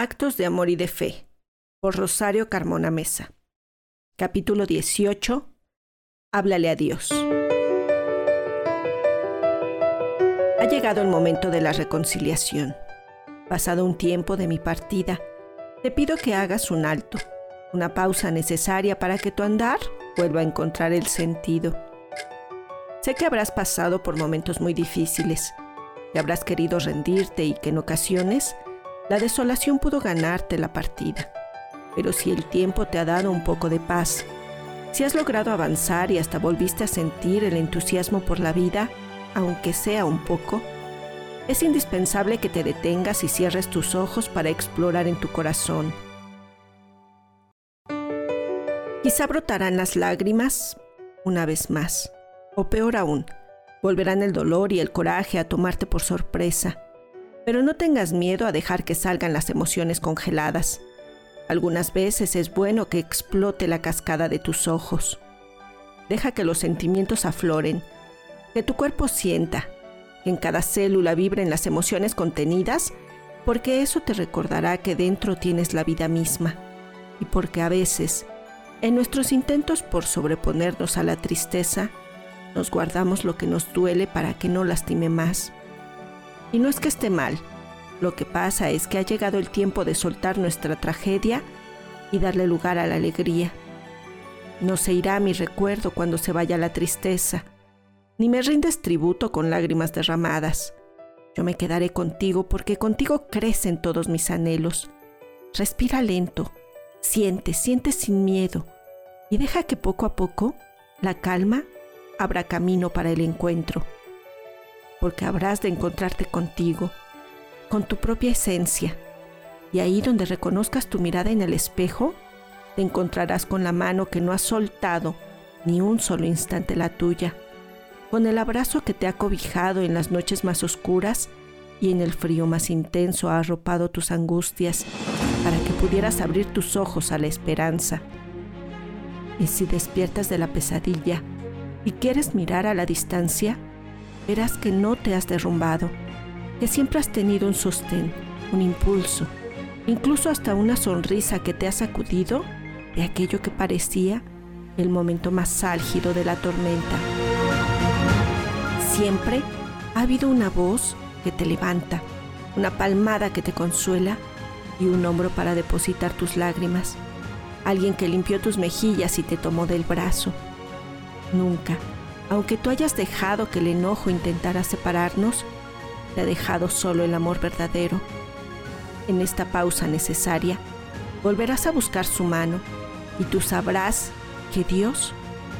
Actos de Amor y de Fe, por Rosario Carmona Mesa. Capítulo 18. Háblale a Dios. Ha llegado el momento de la reconciliación. Pasado un tiempo de mi partida, te pido que hagas un alto, una pausa necesaria para que tu andar vuelva a encontrar el sentido. Sé que habrás pasado por momentos muy difíciles, que habrás querido rendirte y que en ocasiones la desolación pudo ganarte la partida. Pero si el tiempo te ha dado un poco de paz, si has logrado avanzar y hasta volviste a sentir el entusiasmo por la vida, aunque sea un poco, es indispensable que te detengas y cierres tus ojos para explorar en tu corazón. Quizá brotarán las lágrimas una vez más, o peor aún, volverán el dolor y el coraje a tomarte por sorpresa pero no tengas miedo a dejar que salgan las emociones congeladas. Algunas veces es bueno que explote la cascada de tus ojos. Deja que los sentimientos afloren, que tu cuerpo sienta, que en cada célula vibren las emociones contenidas, porque eso te recordará que dentro tienes la vida misma y porque a veces, en nuestros intentos por sobreponernos a la tristeza, nos guardamos lo que nos duele para que no lastime más. Y no es que esté mal, lo que pasa es que ha llegado el tiempo de soltar nuestra tragedia y darle lugar a la alegría. No se irá mi recuerdo cuando se vaya la tristeza, ni me rindes tributo con lágrimas derramadas. Yo me quedaré contigo porque contigo crecen todos mis anhelos. Respira lento, siente, siente sin miedo y deja que poco a poco la calma abra camino para el encuentro porque habrás de encontrarte contigo, con tu propia esencia. Y ahí donde reconozcas tu mirada en el espejo, te encontrarás con la mano que no ha soltado ni un solo instante la tuya, con el abrazo que te ha cobijado en las noches más oscuras y en el frío más intenso ha arropado tus angustias para que pudieras abrir tus ojos a la esperanza. Y si despiertas de la pesadilla y quieres mirar a la distancia, verás que no te has derrumbado, que siempre has tenido un sostén, un impulso, incluso hasta una sonrisa que te ha sacudido de aquello que parecía el momento más álgido de la tormenta. Siempre ha habido una voz que te levanta, una palmada que te consuela y un hombro para depositar tus lágrimas, alguien que limpió tus mejillas y te tomó del brazo. Nunca, aunque tú hayas dejado que el enojo intentara separarnos, te ha dejado solo el amor verdadero. En esta pausa necesaria, volverás a buscar su mano y tú sabrás que Dios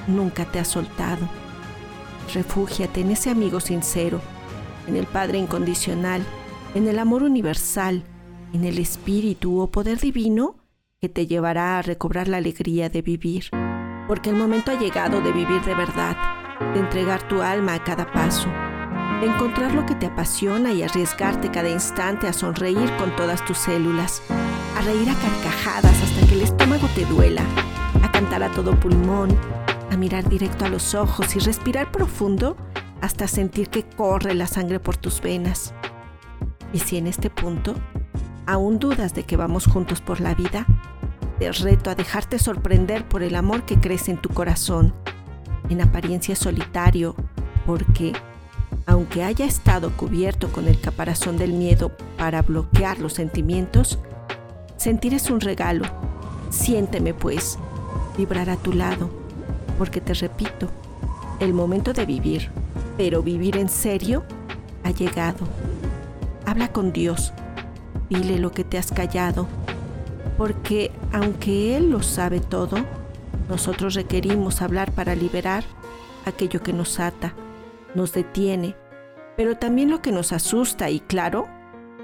nunca te ha soltado. Refúgiate en ese amigo sincero, en el Padre incondicional, en el amor universal, en el Espíritu o poder divino que te llevará a recobrar la alegría de vivir. Porque el momento ha llegado de vivir de verdad de entregar tu alma a cada paso, de encontrar lo que te apasiona y arriesgarte cada instante a sonreír con todas tus células, a reír a carcajadas hasta que el estómago te duela, a cantar a todo pulmón, a mirar directo a los ojos y respirar profundo hasta sentir que corre la sangre por tus venas. Y si en este punto aún dudas de que vamos juntos por la vida, te reto a dejarte sorprender por el amor que crece en tu corazón en apariencia solitario, porque, aunque haya estado cubierto con el caparazón del miedo para bloquear los sentimientos, sentir es un regalo. Siénteme pues, vibrar a tu lado, porque te repito, el momento de vivir, pero vivir en serio, ha llegado. Habla con Dios, dile lo que te has callado, porque aunque Él lo sabe todo, nosotros requerimos hablar para liberar aquello que nos ata, nos detiene, pero también lo que nos asusta y claro,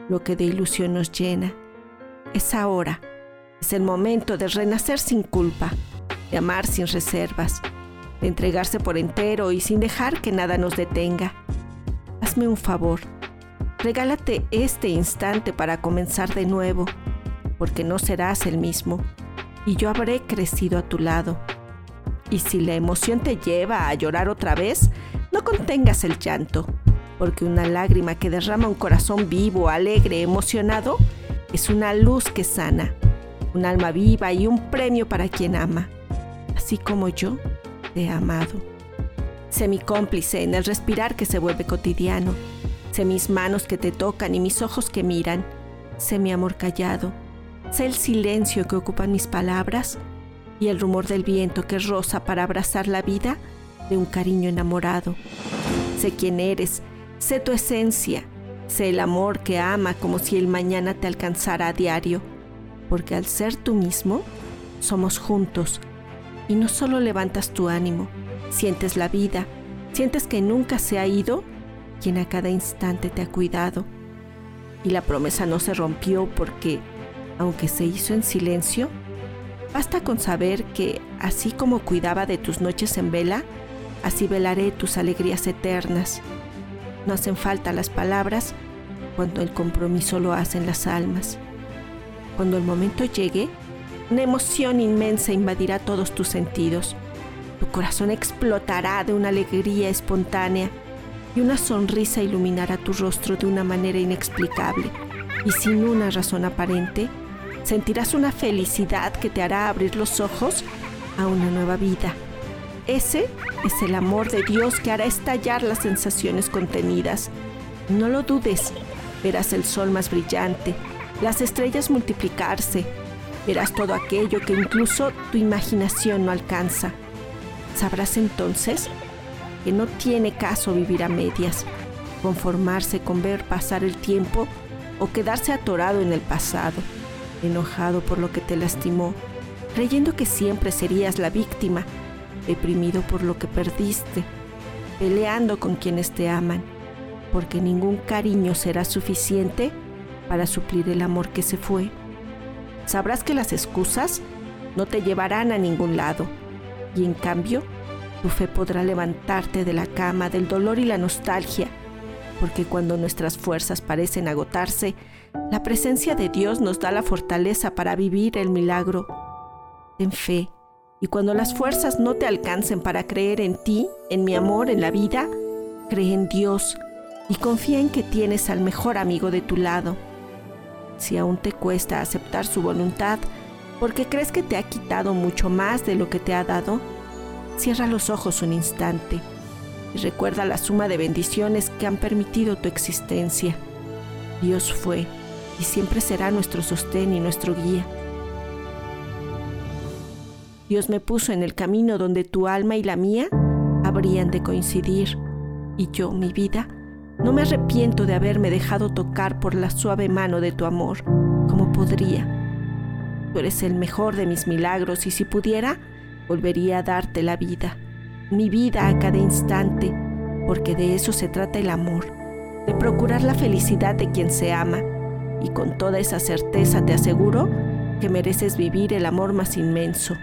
lo que de ilusión nos llena. Es ahora, es el momento de renacer sin culpa, de amar sin reservas, de entregarse por entero y sin dejar que nada nos detenga. Hazme un favor, regálate este instante para comenzar de nuevo, porque no serás el mismo y yo habré crecido a tu lado. Y si la emoción te lleva a llorar otra vez, no contengas el llanto, porque una lágrima que derrama un corazón vivo, alegre, emocionado, Es una luz que sana, un alma viva y un premio para quien ama, así como yo te he amado. Sé mi cómplice en el respirar que se vuelve cotidiano. Sé mis manos que te tocan y mis ojos que miran. Sé mi amor callado. Sé el silencio que ocupan mis palabras y el rumor del viento que roza para abrazar la vida de un cariño enamorado. Sé quién eres, sé tu esencia, sé el amor que ama como si el mañana te alcanzara a diario, porque al ser tú mismo, somos juntos y no solo levantas tu ánimo, sientes la vida, sientes que nunca se ha ido quien a cada instante te ha cuidado. Y la promesa no se rompió porque, aunque se hizo en silencio, basta con saber que, así como cuidaba de tus noches en vela, así velaré tus alegrías eternas. No hacen falta las palabras cuando el compromiso lo hacen las almas. Cuando el momento llegue, una emoción inmensa invadirá todos tus sentidos. Tu corazón explotará de una alegría espontánea y una sonrisa iluminará tu rostro de una manera inexplicable. Y sin una razón aparente, sentirás una felicidad que te hará abrir los ojos a una nueva vida. Ese es el amor de Dios que hará estallar las sensaciones contenidas. No lo dudes, verás el sol más brillante, las estrellas multiplicarse, Verás todo aquello que incluso tu imaginación no alcanza. Sabrás entonces que no tiene caso vivir a medias, conformarse con ver pasar el tiempo o quedarse atorado en el pasado, enojado por lo que te lastimó, creyendo que siempre serías la víctima, deprimido por lo que perdiste, peleando con quienes te aman, porque ningún cariño será suficiente para suplir el amor que se fue. Sabrás que las excusas no te llevarán a ningún lado y en cambio tu fe podrá levantarte de la cama del dolor y la nostalgia, porque cuando nuestras fuerzas parecen agotarse, la presencia de Dios nos da la fortaleza para vivir el milagro. Ten fe, y cuando las fuerzas no te alcancen para creer en ti, en mi amor, en la vida, cree en Dios y confía en que tienes al mejor amigo de tu lado si aún te cuesta aceptar su voluntad porque crees que te ha quitado mucho más de lo que te ha dado, cierra los ojos un instante y recuerda la suma de bendiciones que han permitido tu existencia. Dios fue y siempre será nuestro sostén y nuestro guía. Dios me puso en el camino donde tu alma y la mía habrían de coincidir, y yo, mi vida, no me arrepiento de haberme dejado tocar por la suave mano de tu amor, como podría. Tú eres el mejor de mis milagros y si pudiera, volvería a darte la vida, mi vida a cada instante, porque de eso se trata el amor, de procurar la felicidad de quien se ama. Y con toda esa certeza te aseguro que mereces vivir el amor más inmenso.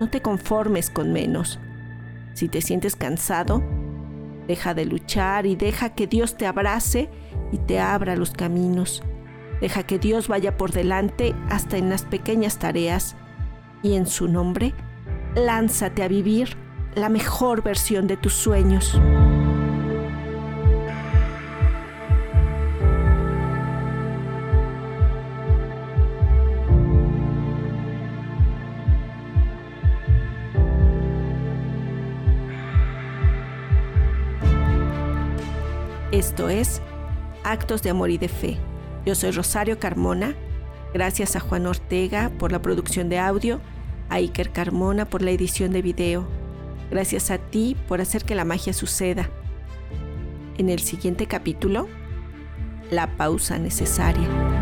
No te conformes con menos. Si te sientes cansado, Deja de luchar y deja que Dios te abrace y te abra los caminos. Deja que Dios vaya por delante hasta en las pequeñas tareas y en su nombre, lánzate a vivir la mejor versión de tus sueños. Esto es Actos de Amor y de Fe. Yo soy Rosario Carmona. Gracias a Juan Ortega por la producción de audio, a Iker Carmona por la edición de video. Gracias a ti por hacer que la magia suceda. En el siguiente capítulo, la pausa necesaria.